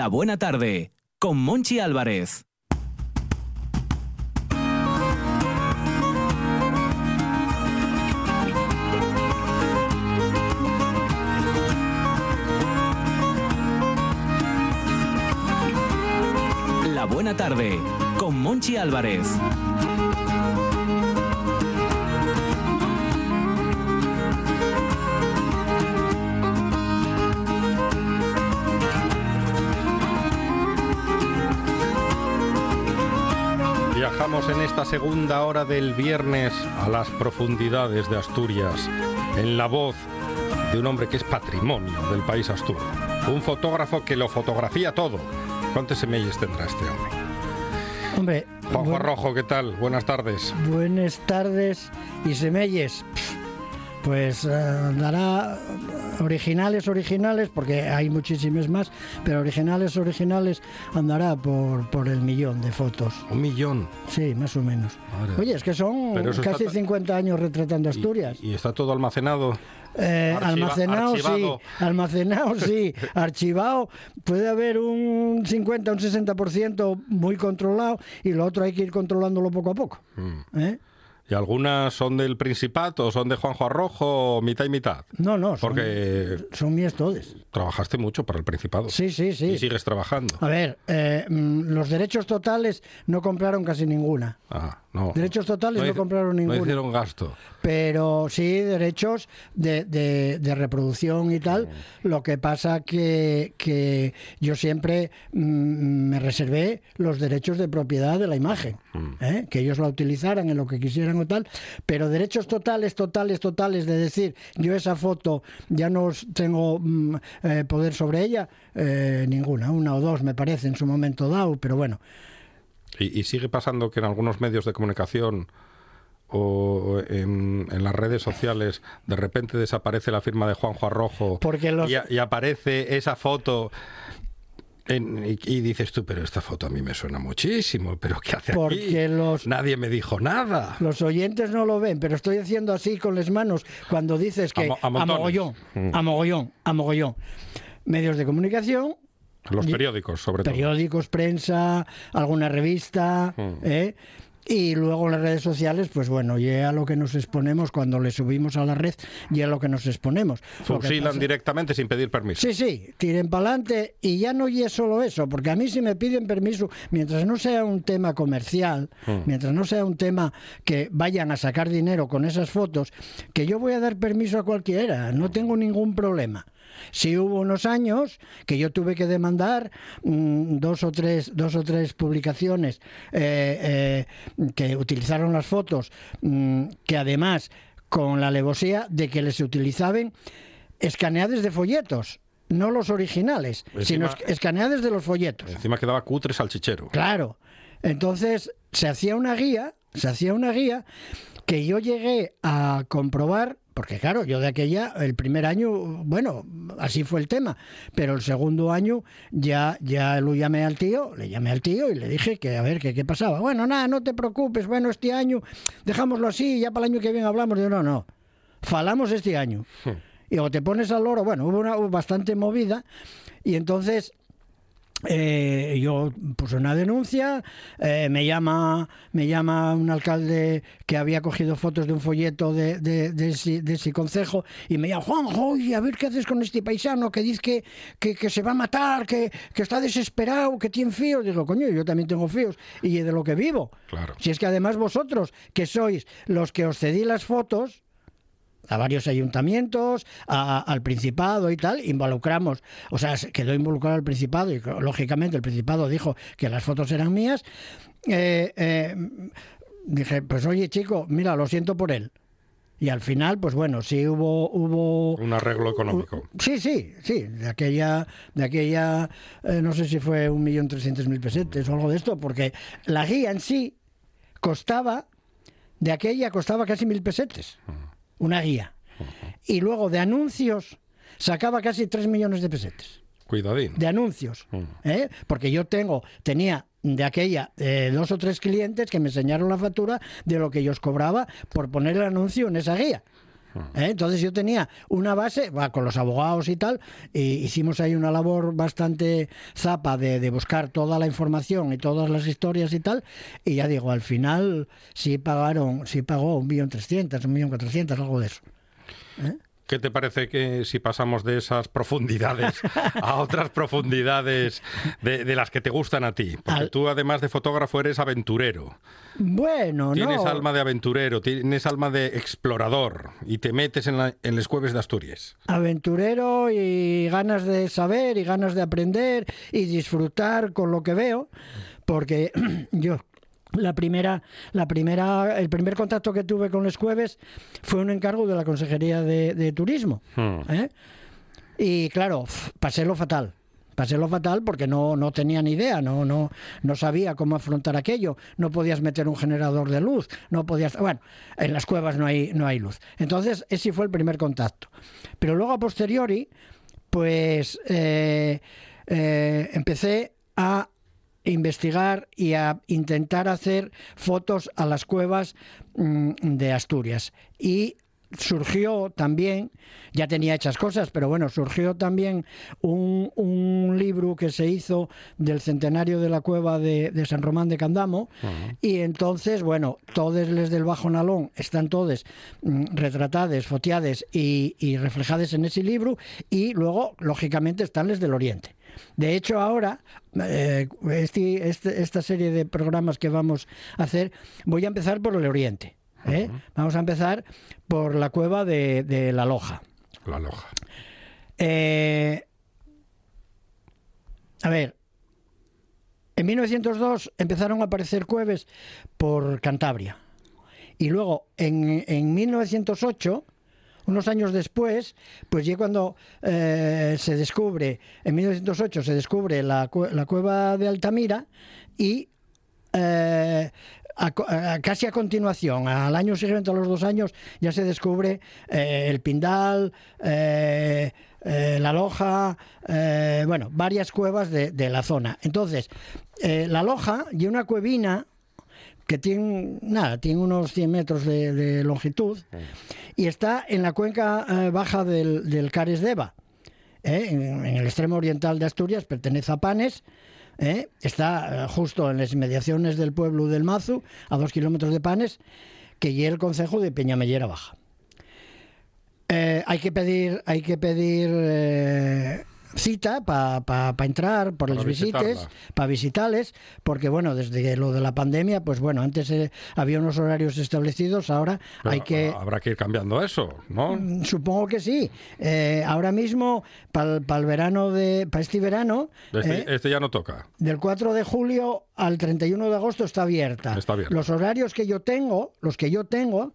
La Buena Tarde, con Monchi Álvarez. La Buena Tarde, con Monchi Álvarez. Viajamos en esta segunda hora del viernes a las profundidades de Asturias, en la voz de un hombre que es patrimonio del país asturo. Un fotógrafo que lo fotografía todo. ¿Cuántos semillas tendrá este hombre? Hombre, Juanjo buen- Rojo, ¿qué tal? Buenas tardes. buenas tardes y semelles. Pues eh, dará originales, originales, porque hay muchísimas más, pero originales, originales andará por, por el millón de fotos. Un millón. Sí, más o menos. Oye, es que son está casi ta- 50 años retratando Y- Asturias. Y, está todo almacenado. Eh, Archiva- almacenado, archivado. sí. Almacenado, sí. Archivado. Puede haber un 50, un 60% muy controlado y lo otro hay que ir controlándolo poco a poco. Mm. ¿Eh? ¿Y algunas son del Principato, son de Juanjo Arrojo, mitad y mitad? No, no, son, Porque son mías todas. trabajaste mucho para el Principado. Sí, sí, sí. Y sigues trabajando. A ver, eh, mm, los derechos totales no compraron casi ninguna. Ah, no. Derechos totales no compraron No ninguno. hicieron gasto. Pero sí derechos de, de- de reproducción y tal. Lo que pasa que, que yo siempre mm, me reservé los derechos de propiedad de la imagen. ¿eh? Que ellos la utilizaran en lo que quisieran o tal. Pero derechos totales, totales, totales de decir yo esa foto ya no tengo mm, eh, poder sobre ella, eh, ninguna. Una o dos me parece en su momento dado, pero bueno. Y, y sigue pasando que en algunos medios de comunicación o en, en las redes sociales de repente desaparece la firma de Juanjo Arrojo Porque los- y, a- y aparece esa foto en- y, y dices tú, pero esta foto a mí me suena muchísimo, pero ¿qué hace Porque aquí? los- Nadie me dijo nada. Los oyentes no lo ven, pero estoy haciendo así con las manos cuando dices que A mo- a a, mogollón, a mogollón, a mogollón. Medios de comunicación, Los periódicos, sobre todo. periódicos, prensa, alguna revista, Mm. ¿eh? y luego en las redes sociales, pues bueno, y a lo que nos exponemos cuando le subimos a la red, y a lo que nos exponemos. Fusilan pasa- directamente sin pedir permiso. Sí, sí, tiren para adelante y ya no y es solo eso, porque a mí si me piden permiso, mientras no sea un tema comercial, mientras no sea un tema que vayan a sacar dinero con esas fotos, que yo voy a dar permiso a cualquiera, no tengo ningún problema. Si hubo unos años que yo tuve que demandar mm, dos o tres dos o tres publicaciones eh, eh, que utilizaron las fotos, mm, que además con la alevosía de que les utilizaban escaneadas de folletos, no los originales, sino Encima- escaneadas de los folletos. Encima quedaba cutre salchichero. Claro. Entonces se hacía una guía, se hacía una guía que yo llegué a comprobar, porque claro, yo de aquella, el primer año, bueno, así fue el tema, pero el segundo año ya, ya lo llamé al tío, le llamé al tío y le dije que a ver que qué pasaba. Bueno, nada, no te preocupes, bueno, este año dejámoslo así, ya para el año que viene hablamos. Yo, no, no, falamos este año. Y o te pones al loro, bueno, hubo una hubo bastante movida y entonces eh, yo puse una denuncia, eh, me llama me llama un alcalde que había cogido fotos de un folleto de, de, de ese, de ese concejo y me llama, Juanjo, oye, a ver qué haces con este paisano que dice que, que, que se va a matar, que, que está desesperado, que tiene fíos. Digo, coño, yo también tengo fíos y de lo que vivo. Claro. Si es que además vosotros, que sois los que os cedí las fotos, a varios ayuntamientos, a- al Principado y tal, involucramos, o sea, se quedó involucrado el Principado y lógicamente el Principado dijo que las fotos eran mías. Eh, eh, dije, pues oye chico, mira, lo siento por él. Y al final, pues bueno, sí hubo, hubo Un arreglo económico. Sí, sí, sí, de aquella, de aquella, eh, no sé si fue un millón trescientos mil pesetes o algo de esto, porque la guía en sí costaba, de aquella costaba casi mil pesetes, una guía. Y luego de anuncios sacaba casi tres millones de pesetes, Cuidadín. de anuncios, ¿eh? porque yo tengo, tenía de aquella eh, dos o tres clientes que me enseñaron la factura de lo que ellos cobraba por poner el anuncio en esa guía. ¿Eh? Entonces yo tenía una base, va, con los abogados y tal, y hicimos ahí una labor bastante zapa de, de buscar toda la información y todas las historias y tal, y ya digo, al final sí pagaron, sí pagó un millón trescientos, un millón cuatrocientos, algo de eso. ¿Eh? ¿Qué te parece que si pasamos de esas profundidades a otras profundidades de, de las que te gustan a ti? Porque Al- tú, además de fotógrafo, eres aventurero. Bueno, Tienes no. alma de aventurero, tienes alma de explorador y te metes en, la- en las cueves de Asturias. aventurero y ganas de saber y ganas de aprender y disfrutar con lo que veo, porque yo la primera, la primera, el primer contacto que tuve con los jueves fue un encargo de la Consejería de, de Turismo. Hmm. ¿eh? Y claro, pasé lo fatal. Pasé lo fatal porque no, no tenía ni idea, no, no, no sabía cómo afrontar aquello. No podías meter un generador de luz, no podías. Bueno, en las cuevas no hay, no hay luz. Entonces, ese fue el primer contacto. Pero luego, a posteriori, pues eh, eh, empecé a investigar y a intentar hacer fotos a las cuevas mm, de Asturias. Y surgió también, ya tenía hechas cosas, pero bueno, surgió también un, un libro que se hizo del centenario de la cueva de, de San Román de Candamo y entonces, bueno, todos les del Bajo Nalón están todos mm, retratados, foteados y, y reflejados en ese libro y luego, lógicamente, están les del Oriente. De hecho, ahora, eh, este- este- esta serie de programas que vamos a hacer, voy a empezar por el Oriente. ¿eh? Vamos a empezar por la cueva de, de La Loja. La loja. Eh, a ver, en 1902 empezaron a aparecer cueves por Cantabria. Y luego, en, en 1908, unos años después, pues ya cuando eh, se descubre, en 1908 se descubre la, la cueva de Altamira y eh, a casi a continuación, al año siguiente, a los dos años, ya se descubre eh, el Pindal, la Loja, bueno, varias cuevas de, la zona. Entonces, la Loja y una cuevina que tiene, nada, tiene unos 100 metros de, de longitud y está en la cuenca eh, baja del, del Cares de Eva, ¿eh? en, en el extremo oriental de Asturias, pertenece a Panes, ¿eh? está eh, justo en las inmediaciones del pueblo del Mazu, a dos kilómetros de Panes, que lleva el concejo de Peñamellera Baja. Hay que pedir, hay que pedir cita para entrar por las visitas, para visitarles, porque bueno, desde lo de la pandemia, pues bueno, antes eh, había unos horarios establecidos, ahora Pero hay que Habrá que ir cambiando eso, ¿no? Mm, Supongo que sí. Eh, ahora mismo, para el verano de, para este verano, Este, eh, este ya no toca. del 4 de julio al 31 de agosto está abierta. Está abierta. Los horarios que yo tengo, los que yo tengo,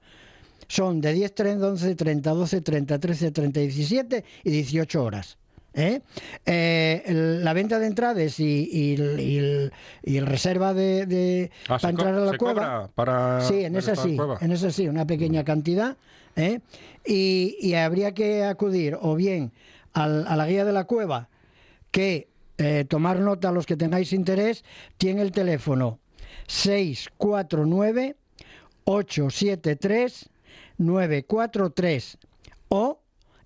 son de 10, 30, 11, 30, 12, 30, 13, 30, 17 y 18 horas. ¿Eh? Eh, el- la venta de entradas y, y el, y el- y el reserva de, de- Ah, para entrar a la cueva. para Sí, en esa sí, cueva. en esa sí, una pequeña cantidad. ¿eh? Y, y habría que acudir o bien al- a la guía de la cueva, que eh, tomar nota los que tengáis interés, tiene el teléfono 649 873 943 o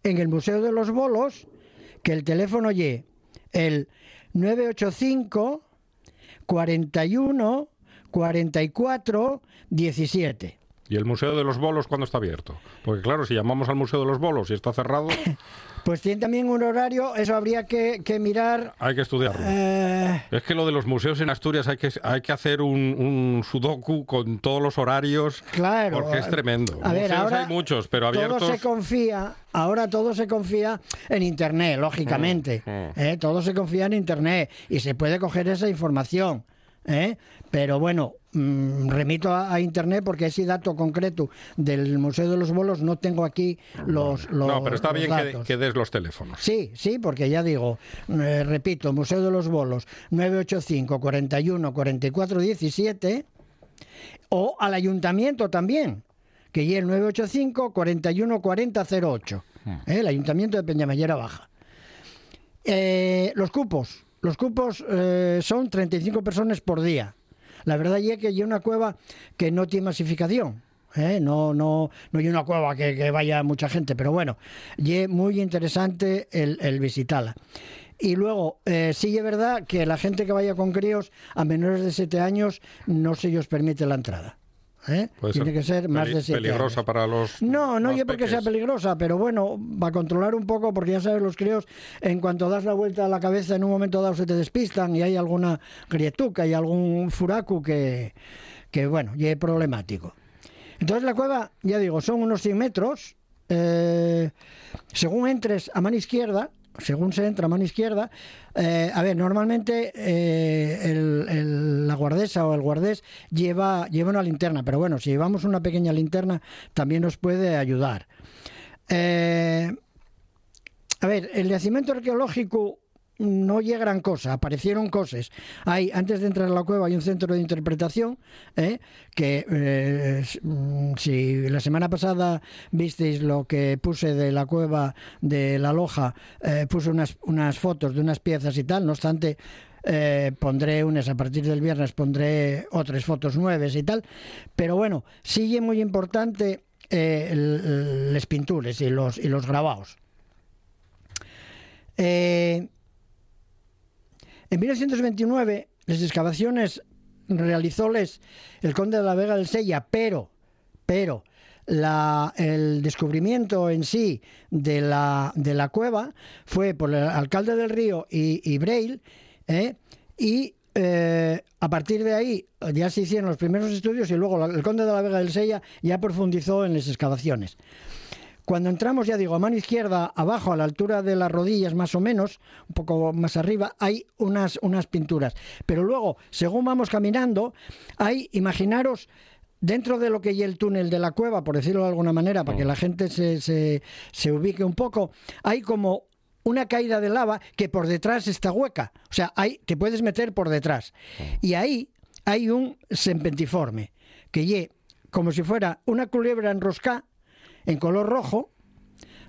en el Museo de los Bolos, que el teléfono y el 985 41 44 17. ¿Y el Museo de los Bolos cuándo está abierto? Porque claro, si llamamos al Museo de los Bolos y está cerrado, Pues tiene también un horario, eso habría que, que mirar. hay que estudiarlo. eh, Es que lo de los museos en Asturias hay que, hay que hacer un, un sudoku con todos los horarios. Claro. Porque es tremendo. A ver, Museos ahora hay muchos, pero todo abiertos. se confía, ahora todo se confía en Internet, lógicamente. Mm, mm. ¿eh? Todo se confía en Internet y se puede coger esa información. ¿eh? Pero bueno, mm, remito a, a Internet porque ese dato concreto del Museo de los Bolos no tengo aquí los, los no, pero está bien que, des los teléfonos. Sí, sí, porque ya digo, eh, repito, Museo de los Bolos 985 41 44 17 o al ayuntamiento también, que ya el 985 41 40 08, ¿eh? el ayuntamiento de Peñamellera Baja. Eh, los cupos, los cupos eh, son 35 personas por día. La verdad es que hay una cueva que no tiene masificación. ¿eh? No, no, no hay una cueva que, vaya mucha gente, pero bueno, y muy interesante el, el visitarla. Y luego, eh, sí es verdad que la gente que vaya con críos a menores de 7 años no se os permite la entrada. ¿Eh? Tiene que ser más de 7 peligrosa para los No, no yo porque sea peligrosa, pero bueno, va a controlar un poco, porque ya sabes, los críos, en cuanto das la vuelta a la cabeza, en un momento dado se te despistan y hay alguna grietuca y algún furacu que, que bueno, y es problemático. Entonces la cueva, ya digo, son unos 100 metros. eh, según entres a mano izquierda, según se entra mano izquierda, eh, a ver, normalmente eh, la guardesa o el guardés lleva, lleva una linterna, pero bueno, si llevamos una pequeña linterna también nos puede ayudar. Eh, a ver, el yacimiento arqueológico no llega gran cosa, aparecieron cosas. Hay, antes de entrar a la cueva hay un centro de interpretación ¿eh? que eh, mm, si la semana pasada visteis lo que puse de la cueva de la Loja, eh, puse unas, unas fotos de unas piezas y tal, no obstante eh, pondré unas a partir del viernes pondré otras fotos nuevas y tal pero bueno sigue muy importante las pinturas y los, y los grabados en 1929, las excavaciones realizóles el conde de la Vega del Sella, pero, pero la- el descubrimiento en sí de la, de la cueva fue por el alcalde del Río y, y Breil, ¿eh? y eh, a partir de ahí ya se hicieron los primeros estudios y luego el conde de la Vega del Sella ya profundizó en las excavaciones. Cuando entramos, ya digo, a mano izquierda, abajo, a la altura de las rodillas más o menos, un poco más arriba, hay unas, unas pinturas. Pero luego, según vamos caminando, hay, imaginaros, dentro de lo que hay el túnel de la cueva, por decirlo de alguna manera, para que la gente se, se, se ubique un poco, hay como una caída de lava que por detrás está hueca. O sea, hay, te puedes meter por detrás. Y ahí hay un serpentiforme, que lle como si fuera una culebra enroscada en color rojo,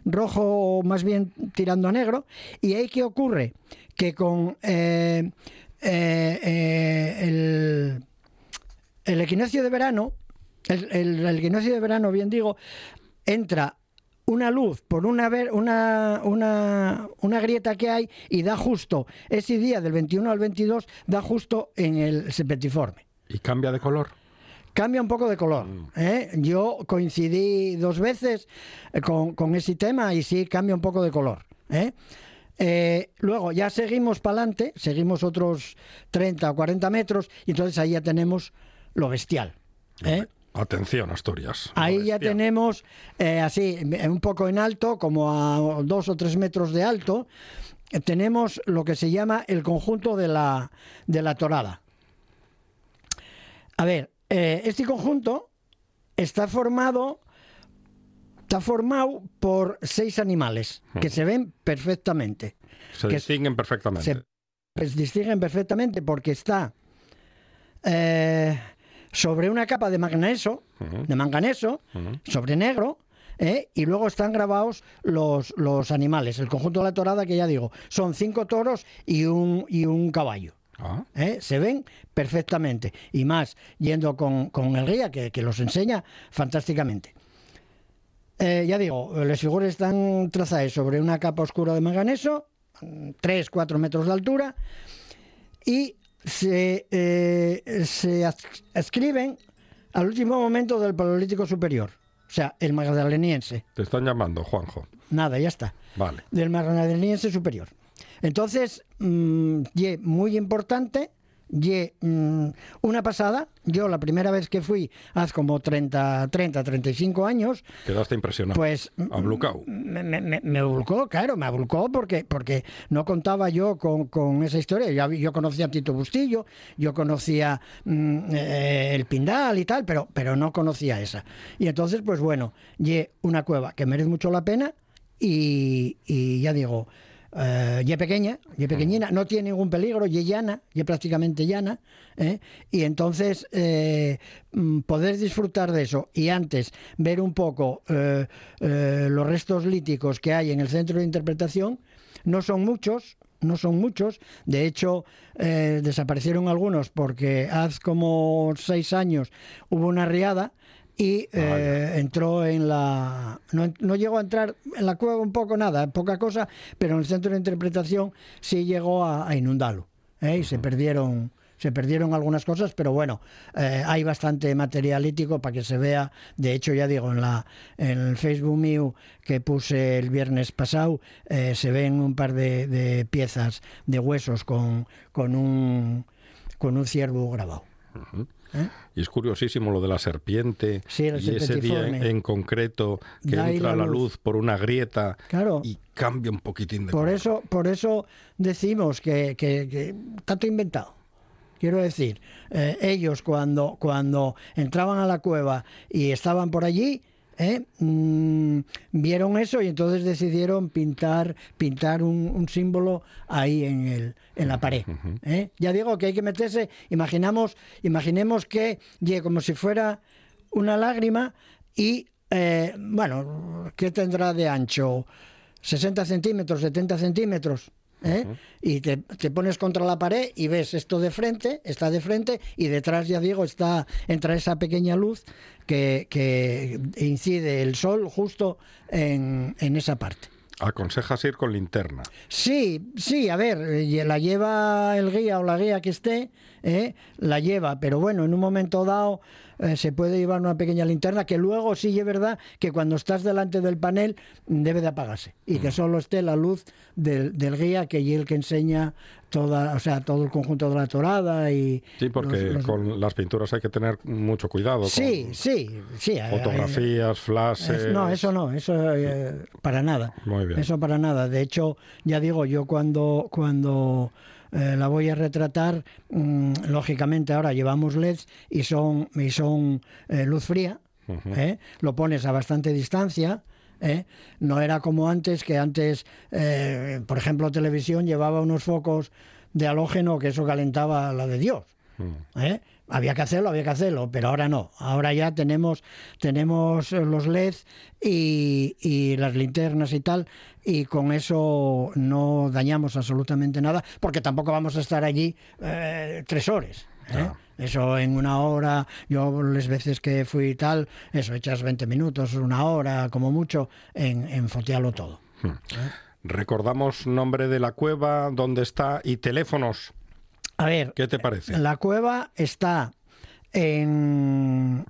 rojo más bien tirando a negro, y ahí qué ocurre que con eh, eh, eh, el, el equinoccio de verano, el, el- equinoccio de verano, bien digo, entra una luz por una, ver- una, una, una grieta que hay y da justo, ese día del 21 al 22, da justo en el sepetiforme ¿Y cambia de color? Cambia un poco de color. ¿eh? Yo coincidí dos veces eh, con, con ese tema y sí cambia un poco de color. ¿eh? Eh, luego ya seguimos para adelante, seguimos otros 30 o 40 metros y entonces ahí ya tenemos lo bestial. Atención, Asturias. Ahí ya tenemos, así, un poco en alto, como a dos o tres metros de alto, tenemos lo que se llama el conjunto de la, de la torada. A ver, eh, este conjunto está formado, está formado por seis animales que se ven perfectamente. Se que distinguen perfectamente. se pues, distinguen perfectamente porque está eh, sobre una capa de manganeso, Ujú. de manganeso, sobre negro, ¿eh? y luego están grabados los, los animales. El conjunto de la torada, que ya digo, son cinco toros y un, y un caballo. Ah, ¿eh? Se ven perfectamente. Y más yendo con, con el guía, que, que los enseña fantásticamente. Eh, ya digo, las figuras están trazadas sobre una capa oscura de manganeso, 3-4 metros de altura, y se, eh, se adscriben al último momento del Paleolítico Superior, o sea, el magdaleniense. te están llamando, Juanjo. Nada, ya está Vale. del magdaleniense superior. Entonces, mm, ye muy importante, ye mm, una pasada. Yo la primera vez que fui, hace como 30, 30 35 años, Quedaste impresionado. pues mm, Ablucao. me, me, me- me abulcó, claro, me abulcó porque, porque no contaba yo con, con esa historia. Yo, yo conocía a Tito Bustillo, yo conocía mm, eh, el Pindal y tal, pero, pero no conocía esa. Y entonces, pues bueno, ye una cueva que merece mucho la pena y, y ya digo, eh, pequeña, ye pequeñina, no tiene ningún peligro, ye llana, ye prácticamente llana, ¿eh? y entonces eh, mm, poder disfrutar de eso y antes ver un poco eh, eh, los restos líticos que hay en el centro de interpretación, no son muchos, no son muchos, de hecho eh, desaparecieron algunos porque hace como seis años hubo una riada y eh, entró en la... No, no, llegó a entrar en la cueva un poco nada, poca cosa, pero en el centro de interpretación sí llegó a, inundarlo. ¿eh? Y se perdieron se perdieron algunas cosas, pero bueno, eh, hay bastante materialítico para que se vea. De hecho, ya digo, en, la, en el Facebook mío que puse el viernes pasado, eh, se ven un par de, piezas de huesos con, con, un, con un ciervo grabado. ¿Eh? Y es curiosísimo lo de la serpiente y ese día en, concreto que entra la luz. por una grieta y cambia un poquitín de por color. eso Por eso decimos que, que, todo inventado. Quiero decir, eh, ellos cuando, cuando entraban a la cueva y estaban por allí, eh, mm, vieron eso y entonces decidieron pintar pintar un, símbolo ahí en, el, en la pared. Eh. Ya digo que hay que meterse, imaginamos, imaginemos que llegue como si fuera una lágrima y, bueno, ¿qué tendrá de ancho? 60 centímetros, 70 centímetros. ¿Eh? y te, pones contra la pared y ves esto de frente, está de frente y detrás, ya digo, está entra esa pequeña luz que, que incide el sol justo en, en esa parte. ¿Aconsejas ir con linterna? Sí, sí, a ver, eh, la lleva el guía o la guía que esté, ¿eh? la lleva, pero bueno, en un momento dado eh, se puede llevar una pequeña linterna que luego sí es verdad que cuando estás delante del panel debe de apagarse y que mm. solo esté la luz del, guía que es el que enseña toda, o sea, todo el conjunto de la torada y sí, porque con las pinturas hay que tener mucho cuidado. Sí, sí, sí. Fotografías, flashes. No, eso no, eso eh, para nada. Muy bien. Eso para nada. De hecho, ya digo, yo cuando cuando eh, la voy a retratar, mm, lógicamente ahora llevamos LEDs y son, y son eh, luz fría, ¿eh? lo pones a bastante distancia. No era como antes, que antes, por ejemplo, televisión llevaba unos focos de halógeno que eso calentaba la de Dios. ¿eh? Había que hacerlo, había que hacerlo, pero ahora no. Ahora ya tenemos, tenemos los LEDs y, las linternas y tal, y con eso no dañamos absolutamente nada, porque tampoco vamos a estar allí eh, tres horas. ¿eh? Eso en una hora, yo las veces que fui y tal, eso echas 20 minutos, una hora, como mucho, en, en fotearlo todo. Hmm. Recordamos nombre de la cueva, dónde está y teléfonos. A ver, ¿qué te parece? La cueva está en,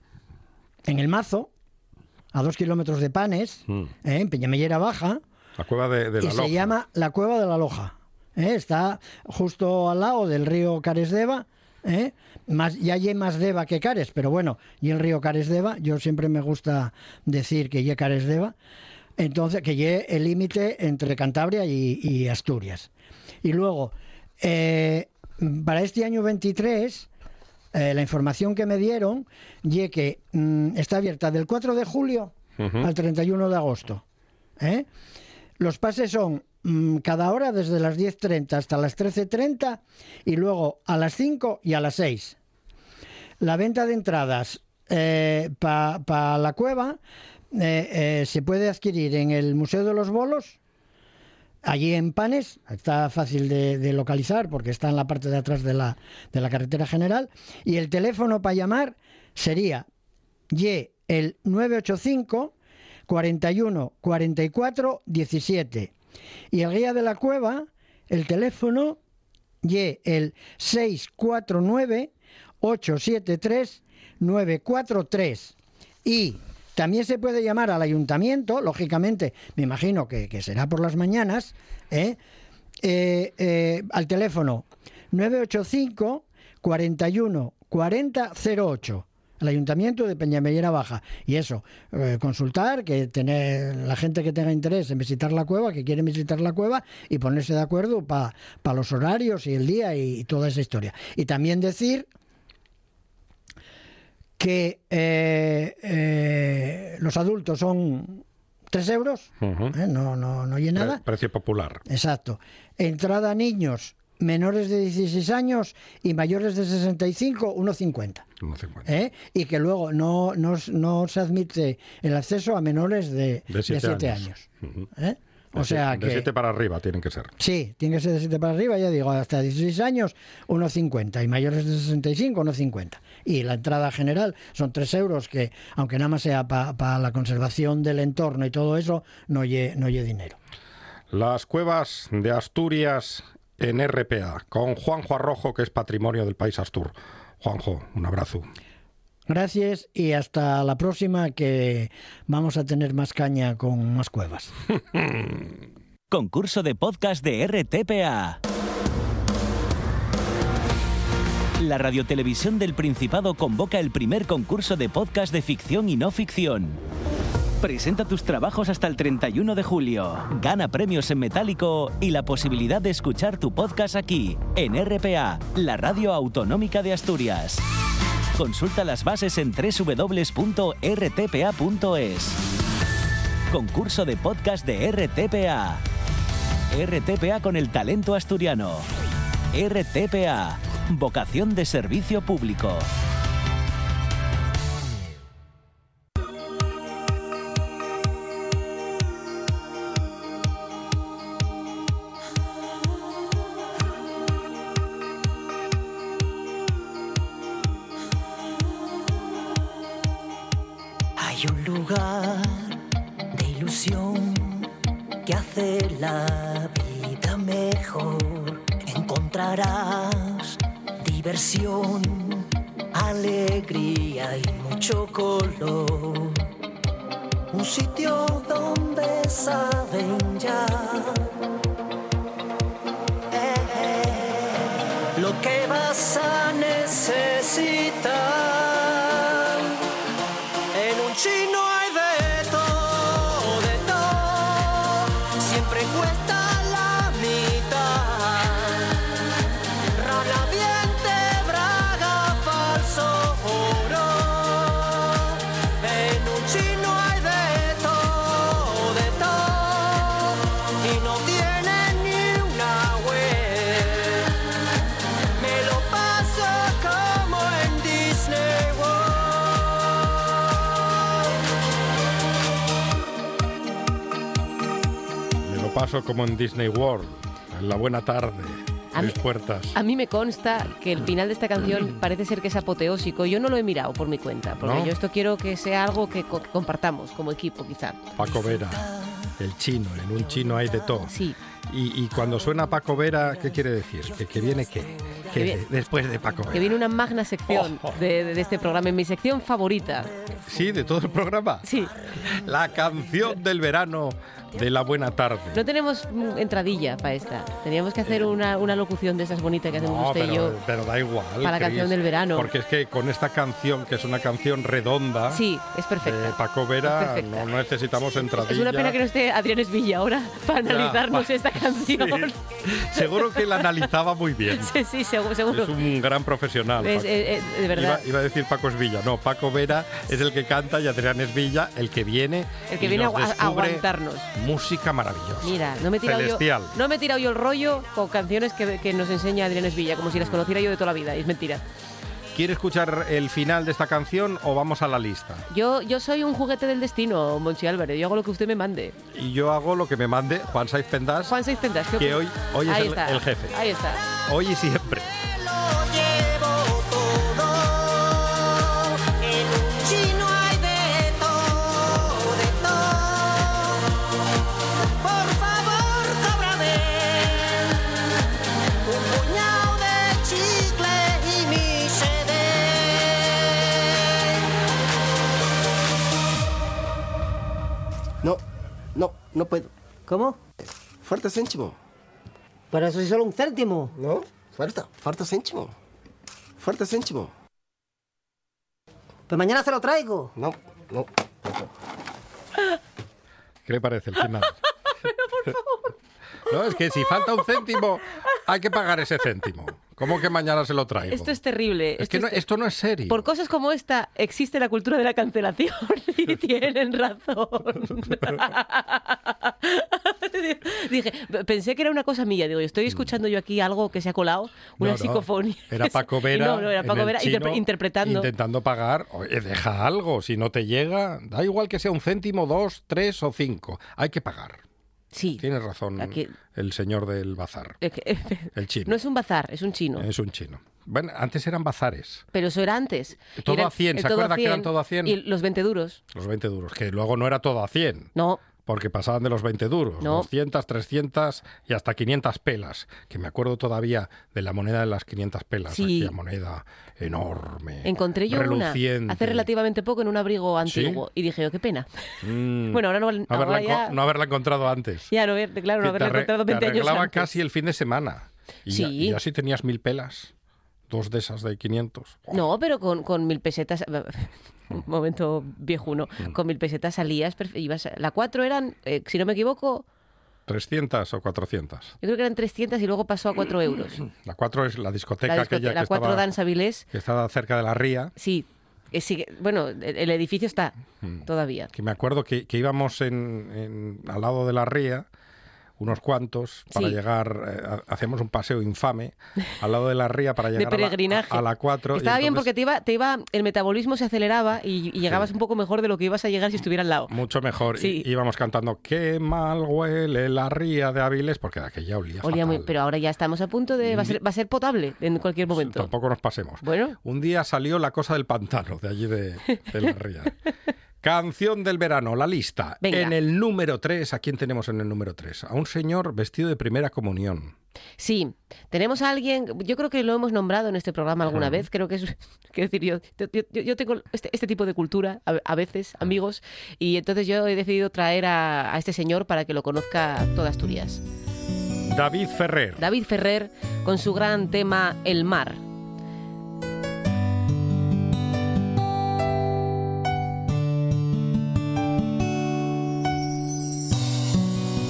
en el Mazo, a dos kilómetros de Panes, mm. ¿eh? en Peñamellera Baja. La cueva de, la y se llama la Cueva de la Loja. ¿eh? Está justo al lado del río Caresdeva. ¿eh? Más, ya hay más Deva que Cares, pero bueno, y el río Caresdeva, yo siempre me gusta decir que ya Caresdeva, entonces que ya el límite entre Cantabria y, Asturias. Y luego, eh, para este año 23, eh, la información que me dieron, y que mm, está abierta del 4 de julio al 31 de agosto. ¿eh? Los pases son mm, cada hora desde las 10.30 hasta las 13.30 y luego a las 5 y a las 6. La venta de entradas eh, para la cueva se puede adquirir en el Museo de los Bolos Allí en Panes, está fácil de, localizar porque está en la parte de atrás de la, de la carretera general. Y el teléfono para llamar sería Y el 985 41 44 17. Y el guía de la cueva, el teléfono Y el 649 873 943. Y también se puede llamar al ayuntamiento, lógicamente, me imagino que, será por las mañanas, ¿eh? Eh, eh, al teléfono 985 41 40 08 el ayuntamiento de Peñamellera Baja. Y eso, consultar, que tener la gente que tenga interés en visitar la cueva, que quiere visitar la cueva, y ponerse de acuerdo para los horarios y el día y, toda esa historia. Y también decir que eh, eh, los adultos son 3 euros, ¿eh? no, no, no hay nada. Precio popular. Exacto. Entrada a niños menores de 16 años y mayores de 65, 1,50. 1,50. Y que luego no, no, no, se admite el acceso a menores de, de 7, años. O sea de que... 7 para arriba tienen que ser. Sí, tiene que ser de 7 para arriba, ya digo, hasta 16 años 1,50 y mayores de 65 1,50. Y la entrada general son 3 euros que, aunque nada más sea para la conservación del entorno y todo eso, no lle, no lle dinero. Las cuevas de Asturias en RPA, con Juanjo Arrojo, que es patrimonio del país Astur. Juanjo, un abrazo. Gracias y hasta la próxima que vamos a tener más caña con más cuevas. Concurso de podcast de RTPA. La Radiotelevisión del Principado convoca el primer concurso de podcast de ficción y no ficción. Presenta tus trabajos hasta el 31 de julio. Gana premios en metálico y la posibilidad de escuchar tu podcast aquí, en RPA, la radio autonómica de Asturias. Consulta las bases en www.rtpa.es. Concurso de podcast de RTPA. RTPA con el talento asturiano. RTPA. Vocación de servicio público. La vida mejor. Encontrarás diversión, alegría y mucho color. Un sitio donde saben ya Como en Disney World, en la buena tarde, A mí- Puertas. A mí me consta que el final de esta canción parece ser que es apoteósico. Yo no lo he mirado por mi cuenta, porque ¿No? yo esto quiero que sea algo que, co- que compartamos como equipo, quizá. Paco Vera, el chino, en un chino hay de todo. Sí. Y, y cuando suena Paco Vera, ¿qué quiere decir? ¿Que, que viene qué? Que viene- después de Paco Vera. Que viene una magna sección Oh, oh. de, de- de este programa, en mi sección favorita. Sí, de todo el programa. Sí. La canción del verano de la buena tarde. No tenemos mm, entradilla para esta. Teníamos que hacer una, una locución de esas bonitas que hacemos No, usted pero, y yo. pero da igual. Para la canción del verano. Porque es que con esta canción, que es una canción redonda, Sí, es de perfecta. Paco Es Vera, no necesitamos entradilla. Es una pena que no esté Adrián Esvilla ahora para Ya, analizarnos esta canción. Sí. Seguro que la analizaba muy bien. Sí, sí, seguro. seguro. Es un gran profesional. Es- eh, eh, de verdad. Iba, iba a decir Paco Esvilla. No, Paco Vera es el que canta y Adrián Esvilla el que viene. El que y viene a, nos aguantarnos. Música maravillosa. Mira, no me he tirado yo, Celestial. no me he tirado yo el rollo con canciones que, que nos enseña Adrián Esvilla, como si las conociera yo de toda la vida. Y es mentira. ¿Quiere escuchar el final de esta canción o vamos a la lista? Yo, yo soy un juguete del destino, Monchi Álvarez. Yo hago lo que usted me mande. Y yo hago lo que me mande Juan Saiz Pendas, Juan Seis Pentas, ¿qué que hoy, hoy es el, el jefe. Ahí está. Hoy y siempre. No, puedo. ¿Cómo? Falta céntimo. Pero eso es solo un céntimo. No, falta, falta céntimo. Falta céntimo. Pues mañana se lo traigo. No, no. ¿Qué le parece el final? No, es que si falta un céntimo, hay que pagar ese céntimo. ¿Cómo que mañana se lo traigo? Esto es terrible. Es Esto que no- es- esto no es serio. Por cosas como esta existe la cultura de la cancelación y tienen razón. Dije, pensé que era una cosa mía. Digo, estoy escuchando yo aquí algo que se ha colado, una No, no, psicofonía. Era Paco Vera. No, no, era Paco Vera chino, interpretando. Intentando pagar. Oye, deja algo. Si no te llega, da igual que sea un céntimo, dos, tres o cinco. Hay que pagar. Sí. Tienes razón, Aquí- el señor del bazar, el chino. No es un bazar, es un chino. Es un chino. Bueno, antes eran bazares, Pero eso era antes. Todo Era a 100, el ¿se acuerda que eran todo a 100? Y los 20 duros. los 20 duros, que luego no era todo a 100. No, Porque pasaban de los 20 duros, No. 200, 300 y hasta 500 pelas, que me acuerdo todavía de la moneda de las 500 pelas, Sí. aquella moneda enorme, encontré yo una reluciente. hace relativamente poco en un abrigo antiguo. Y dije, oh, qué pena. Mm. Bueno, ahora no, no, ahora haberla, ya, no haberla encontrado antes. ya no, claro, no te haberla encontrado te 20 años arreglaba antes. casi el fin de semana. Y, ya, Sí. y ya si tenías mil pelas, dos de esas de 500. No, pero con, con mil pesetas... Un momento viejuno. Mm. Con mil pesetas salías, ibas... La cuatro eran, eh, si no me equivoco, 300 o 400. yo creo que eran 300 y luego pasó a 4 euros. La 4 es la discoteca La, discote- aquella la que, 4 estaba, Danza Vilés, que estaba cerca de la ría. sí. sigue- bueno, el, el edificio está Mm. todavía. Que me acuerdo que, que íbamos en, en- al lado de la ría, unos cuantos, para Sí. llegar, eh, ha- hacíamos un paseo infame al lado de la ría para De llegar a la- peregrinaje. a la 4. Estaba bien porque te iba, te iba, el metabolismo se aceleraba y, y llegabas un poco mejor de lo que ibas a llegar si estuviera al lado. Mucho mejor. Y- Sí. íbamos cantando, qué mal huele la ría de Aviles, porque de aquella olía Olía muy- fatal. pero ahora ya estamos a punto de... Va a ser, va a ser potable en cualquier momento. Tampoco nos pasemos. Bueno. Un día salió la cosa del pantano, de allí de, de la ría. Canción del verano, la lista. Venga. En el número 3, ¿a quién tenemos en el número 3? A un señor vestido de primera comunión. Sí, tenemos a alguien, yo creo que lo hemos nombrado en este programa alguna vez, creo que es, quiero decir, yo, yo, yo- yo tengo este, este tipo de cultura a, a veces, amigos, y entonces yo he decidido traer a, a este señor para que lo conozca toda Asturias. David Ferrer. David Ferrer con su gran tema El mar.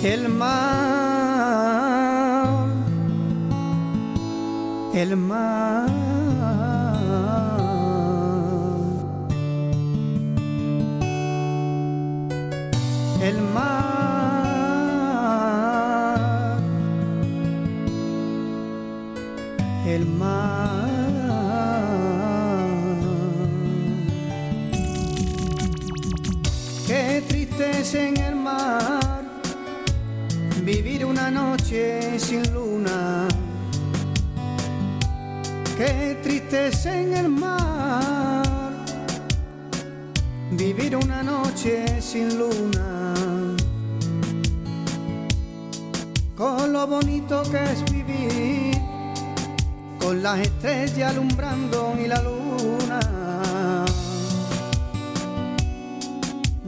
El mar, el mar, el mar, el mar. Qué triste en el mar vivir una noche sin luna. Qué tristeza en el mar vivir una noche sin luna. Con lo bonito que es vivir, con las estrellas alumbrando y la luna.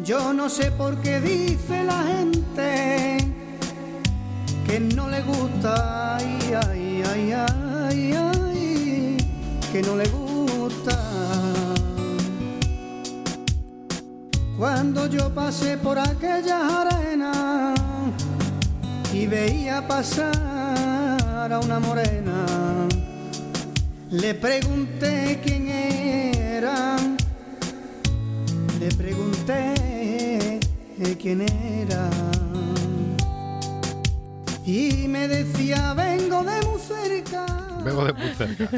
Yo no sé por qué dice la gente que no le gusta, ay, ay, ay, ay, ay, que no le gusta. Cuando yo pasé por aquella arena y veía pasar a una morena, le pregunté quién era, le pregunté quién era. Y me decía, vengo de muy cerca. Vengo de muy cerca.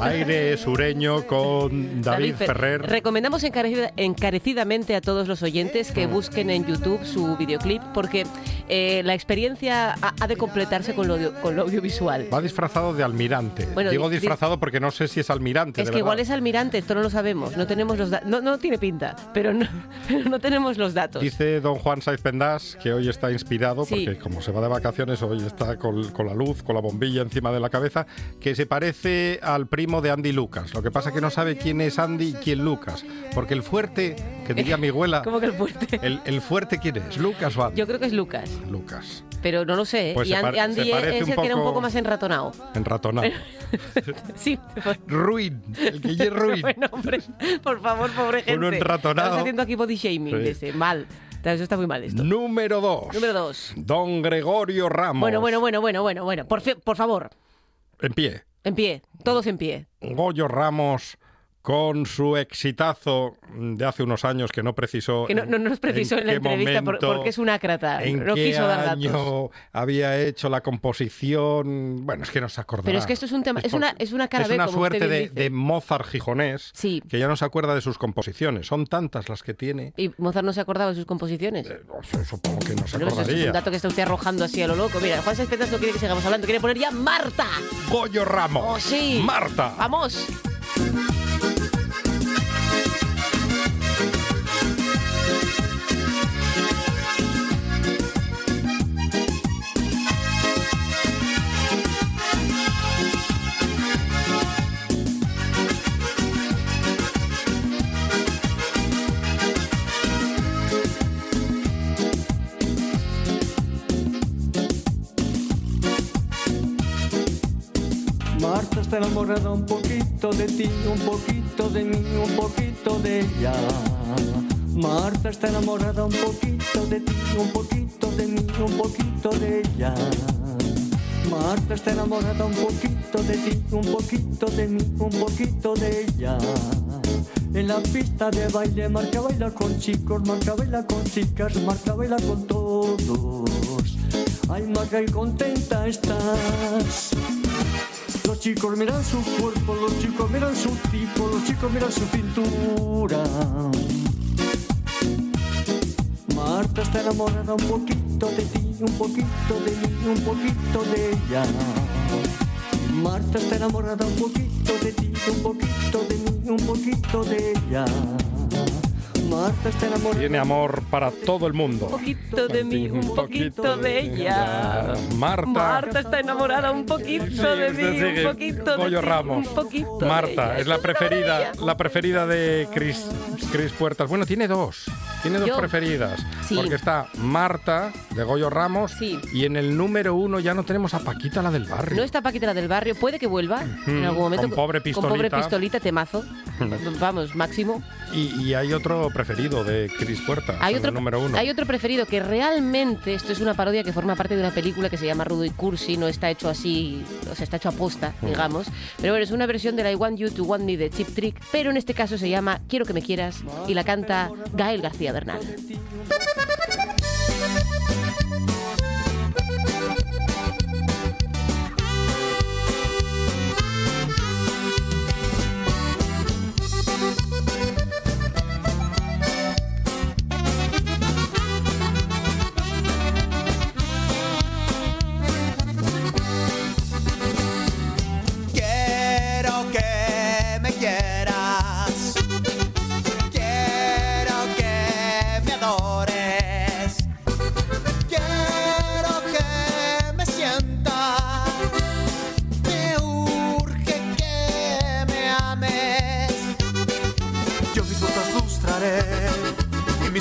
Aire sureño con David, Fer- Ferrer. Recomendamos encarecida- encarecidamente a todos los oyentes que busquen en YouTube su videoclip porque eh, la experiencia ha, ha de completarse con lo, con lo audiovisual. Va disfrazado de almirante. Bueno, Digo di- disfrazado porque no sé si es almirante. Es que igual es almirante, esto no lo sabemos, no tenemos los no, no tiene pinta, pero no, no tenemos los datos. Dice don Juan Saiz Pendas que hoy está inspirado, Sí. porque como se va de vacaciones, hoy está con, con la luz, con la bombilla encima de la cabeza, que se parece al primo de Andy Lucas. Lo que pasa es que no sabe quién es Andy y quién Lucas. Porque el fuerte, que diría mi abuela, ¿Cómo que el fuerte? el, el fuerte quién es, Lucas o Andy. Yo creo que es Lucas, Lucas. pero no lo sé. ¿eh? Pues y Andy es un el que era un poco- más enratonado. Enratonado. sí. Ruin, el que es ruin. Bueno, hombre, por favor, pobre gente. Uno enratonado. Estamos haciendo aquí body shaming Sí. de ese. Mal. Eso está muy mal esto. Número dos. Número dos. Don Gregorio Ramos. Bueno, bueno, bueno, bueno, bueno, bueno. Por, por favor, En pie. en pie. Todos en pie. Goyo Ramos con su exitazo de hace unos años que no precisó. Que no, no nos precisó en, la qué entrevista por- momento, porque es un ácrata. ¿En no qué quiso dar datos. año había hecho la composición? Bueno, es que no se acordará. Pero es que esto es un tema, es por- una, es una cara es B, una como suerte de, Mozart gijonés Sí. que ya no se acuerda de sus composiciones. Son tantas las que tiene. ¿Y Mozart no se acordaba de sus composiciones? eh, no sé, Supongo que no se Pero eso es acordaría. un dato que está usted arrojando así a lo loco. Mira, Juan Sánchez no quiere que sigamos hablando, quiere poner ya Marta. Goyo Ramos. ¡Oh, sí! Marta. ¡Vamos! Está enamorada un poquito de ti, un poquito de mí, un poquito de ella. Marta está enamorada un poquito de ti, un poquito de mí, un poquito de ella. Marta está enamorada un poquito de ti, un poquito de mí, un poquito de ella. En la pista de baile, Marta baila con chicos, Marta baila con chicas, Marta baila con todos. Ay, Marta, y contenta estás. Chicos miran su cuerpo, los chicos miran su tipo, los chicos miran su pintura. Marta está enamorada un poquito de ti, un poquito de mí, un poquito de ella. Marta está enamorada un poquito de ti, un poquito de mí, un poquito de ella. Marta está enamorada. Tiene amor para todo el mundo. Un poquito de mí, un poquito de ella. Marta. Marta está enamorada un poquito de mí, un poquito de ti, Ramos. un poquito de Marta, ella. es la preferida, la preferida de Cris, Cris Puertas. Bueno, tiene dos. Tiene dos Yo- preferidas. Sí. Porque está Marta, de Goyo Ramos, Sí. y en el número uno ya no tenemos a Paquita, la del barrio. No está Paquita la del barrio, puede que vuelva en algún momento. con pobre Con pobre pistolita. pistolita, temazo. Vamos, máximo. Y, y hay otro preferido de Cris Puertas, Hay en otro, el número uno. hay otro preferido que realmente esto es una parodia que forma parte de una película que se llama Rudo y Cursi, no está hecho así, o sea, está hecho a posta, digamos. Pero bueno, es una versión de la I Want You to Want Me de Chip Trick, pero en este caso se llama Quiero que me quieras y la canta Gael García Bernal.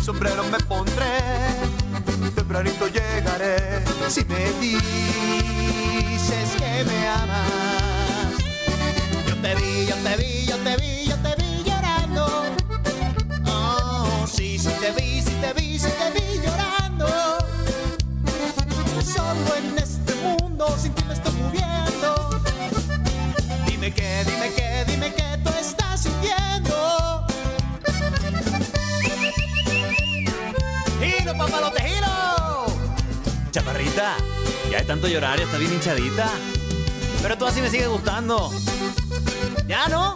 Sombrero me pondré. Tempranito llegaré si me dices que me amas. Yo te vi, yo te vi, yo te vi, yo te vi llorando. Oh, sí, sí te vi, sí te vi, sí te vi llorando. Solo en este mundo sin ti me estoy muriendo. Dime qué, dime qué, ya de tanto llorar, ya está bien hinchadita. Pero tú así me sigues gustando. ¿Ya no?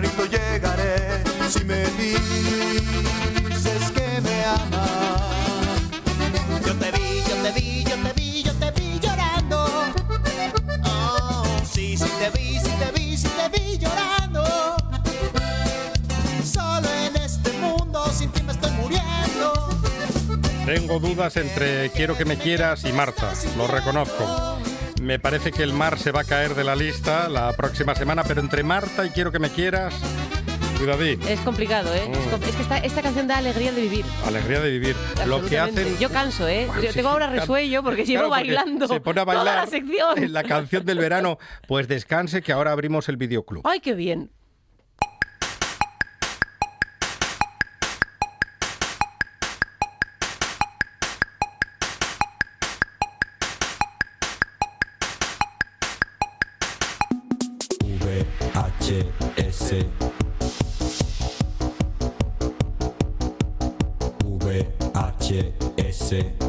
Tempranito llegaré si me dices que me amas. Yo te vi, yo te vi, yo te vi, yo te vi llorando. Oh, sí, sí te vi, sí te vi, sí te vi llorando. Solo en este mundo sin ti me estoy muriendo. Tengo dudas entre Quiero que me quieras y Marta, lo reconozco. Me parece que el mar se va a caer de la lista la próxima semana, pero entre Marta y Quiero que me quieras, cuidadín. Es complicado, ¿eh? Es, Mm. es que esta, esta canción da alegría de vivir. Alegría de vivir. Lo que hacen... Yo canso, ¿eh? Bueno, Yo sí, tengo ahora resuello porque Claro, llevo porque bailando Se pone a toda bailar la sección. en la canción del verano. Pues descanse que ahora abrimos el videoclub. ¡Ay, qué bien! VHS VHS VHS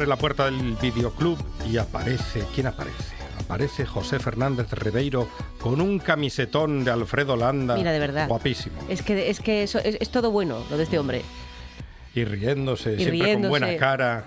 abre la puerta del videoclub y aparece. ¿Quién aparece? Aparece José Fernández Ribeiro con un camisetón de Alfredo Landa. Mira, de verdad. Guapísimo. Es que, es, que eso, es, es todo bueno lo de este hombre. Y riéndose, Y siempre riéndose. con buena cara.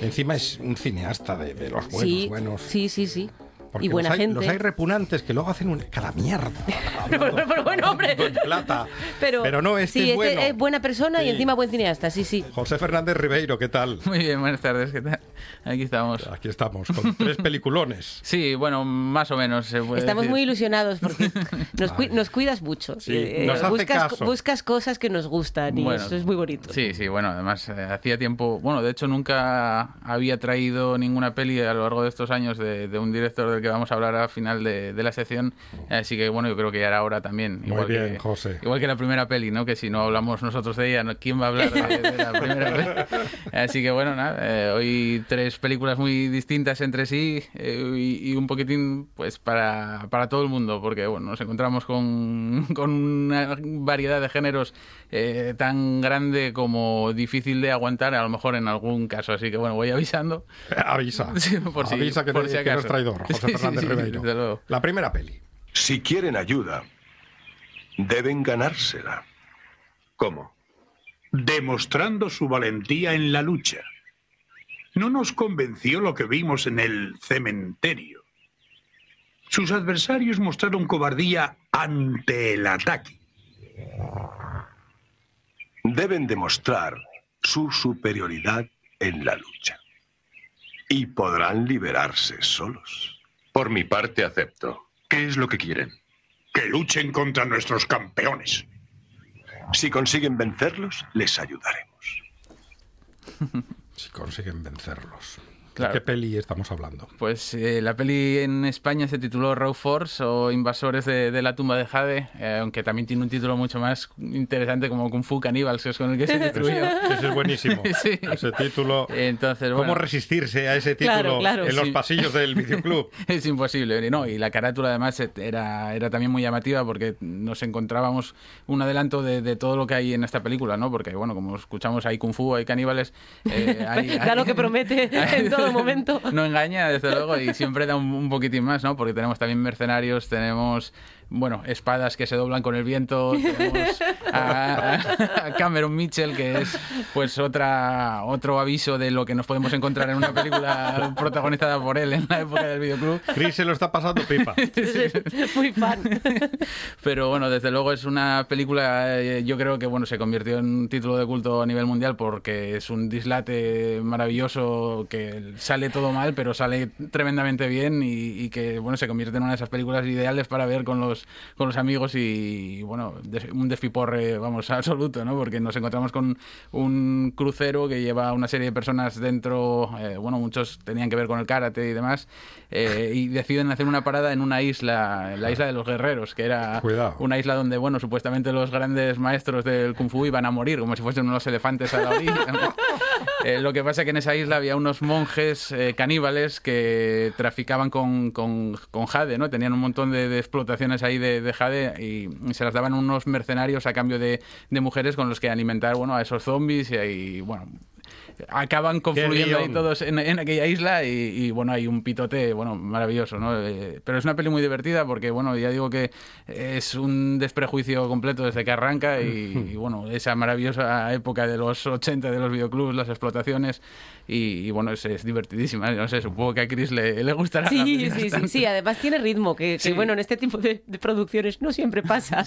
Encima es un cineasta de, de los buenos, sí, buenos. sí, sí, sí. Porque y buena los hay, gente. Los hay repugnantes que luego hacen un, cada mierda. pero, pero- bueno, hombre. plata. Pero, Pero no, este sí, es bueno. es buena persona y Sí. encima buen cineasta, sí, sí. José Fernández Ribeiro, ¿qué tal? Muy bien, buenas tardes, ¿qué tal? Aquí estamos. Aquí estamos, con tres peliculones. Sí, bueno, más o menos se puede Estamos decir. muy ilusionados porque nos, cui- nos cuidas mucho. Sí, Eh, nos hace buscas, caso. buscas cosas que nos gustan y Bueno, eso es muy bonito. Sí, sí, bueno, además eh, hacía tiempo, bueno, de hecho nunca había traído ninguna peli a lo largo de estos años de, de un director del que vamos a hablar al final de, de la sección, así que bueno, yo creo que ya era hora también. Muy bien, que, José. Igual que la primera peli, ¿no? Que si no hablamos nosotros de ella. ¿quién va a hablar de, de la primera peli? Así que bueno, nada, eh, hoy tres películas muy distintas entre sí eh, y, y un poquitín pues para, para todo el mundo, porque bueno, nos encontramos con, con una variedad de géneros eh, tan grande como difícil de aguantar, a lo mejor en algún caso. Así que bueno, voy avisando. Avisa. Sí, por si- Avisa que, por no- si que no es acaso. traidor, José Sí, sí, Fernández sí, Ribeiro. desde luego. La primera peli. Si quieren ayuda, deben ganársela. ¿Cómo? Demostrando su valentía en la lucha. No nos convenció lo que vimos en el cementerio. Sus adversarios mostraron cobardía ante el ataque. Deben demostrar su superioridad en la lucha. Y podrán liberarse solos. Por mi parte acepto. ¿Qué es lo que quieren? Que luchen contra nuestros campeones. Si consiguen vencerlos, les ayudaremos. Si consiguen vencerlos. Claro. ¿De qué peli estamos hablando? Pues eh, la peli en España se tituló Raw Force o Invasores de, de la tumba de Jade, eh, aunque también tiene un título mucho más interesante como Kung Fu Cannibals, que es con el que se distribuyó. Ese es buenísimo. Sí. Ese título. Entonces, ¿Cómo bueno. resistirse a ese título Claro, claro. en los Sí. pasillos del videoclub? Es imposible, ¿no? Y la carátula además era, era también muy llamativa porque nos encontrábamos un adelanto de, de todo lo que hay en esta película, ¿no? Porque, bueno, como escuchamos, hay kung fu, hay caníbales. eh, hay- Da lo que promete en todo momento. no engaña, desde luego, y siempre da un, un poquitín más, ¿no? Porque tenemos también mercenarios, tenemos, bueno, espadas que se doblan con el viento, tenemos a, a Cameron Mitchell, que es pues otra otro aviso de lo que nos podemos encontrar en una película protagonizada por él en la época del videoclub. Chris se lo está pasando pipa. Muy fan. Pero bueno, desde luego es una película, eh, yo creo que bueno, se convirtió en un título de culto a nivel mundial porque es un dislate maravilloso que sale todo mal, pero sale tremendamente bien y, y que bueno, se convierte en una de esas películas ideales para ver con los, con los amigos y, bueno, des- un despiporre, vamos, absoluto, ¿no? Porque nos encontramos con un crucero que lleva una serie de personas dentro, eh, bueno, muchos tenían que ver con el karate y demás, eh, y deciden hacer una parada en una isla, en la isla de los guerreros, que era Cuidado. una isla donde, bueno, supuestamente los grandes maestros del kung fu iban a morir, como si fuesen unos elefantes a la orilla. ¿no? Eh, lo que pasa es que en esa isla había unos monjes eh, caníbales que traficaban con, con- con jade, ¿no? Tenían un montón de, de explotaciones ahí de, de jade y, y se las daban unos mercenarios a cambio de, mujeres con los que alimentar, bueno, a esos zombies y, ahí, bueno... acaban confluyendo ahí todos en, en aquella isla y, y, bueno, hay un pitote, bueno, maravilloso, ¿no? Eh, pero es una peli muy divertida porque, bueno, ya digo que es un desprejuicio completo desde que arranca y, y, bueno, esa maravillosa época de los 80 de los videoclubs, las explotaciones y, y, bueno, es, es divertidísima, no sé, supongo que a Chris le, le gustará. Sí, sí, sí, además tiene ritmo, que, que, Sí. bueno, en este tipo de, de producciones no siempre pasa.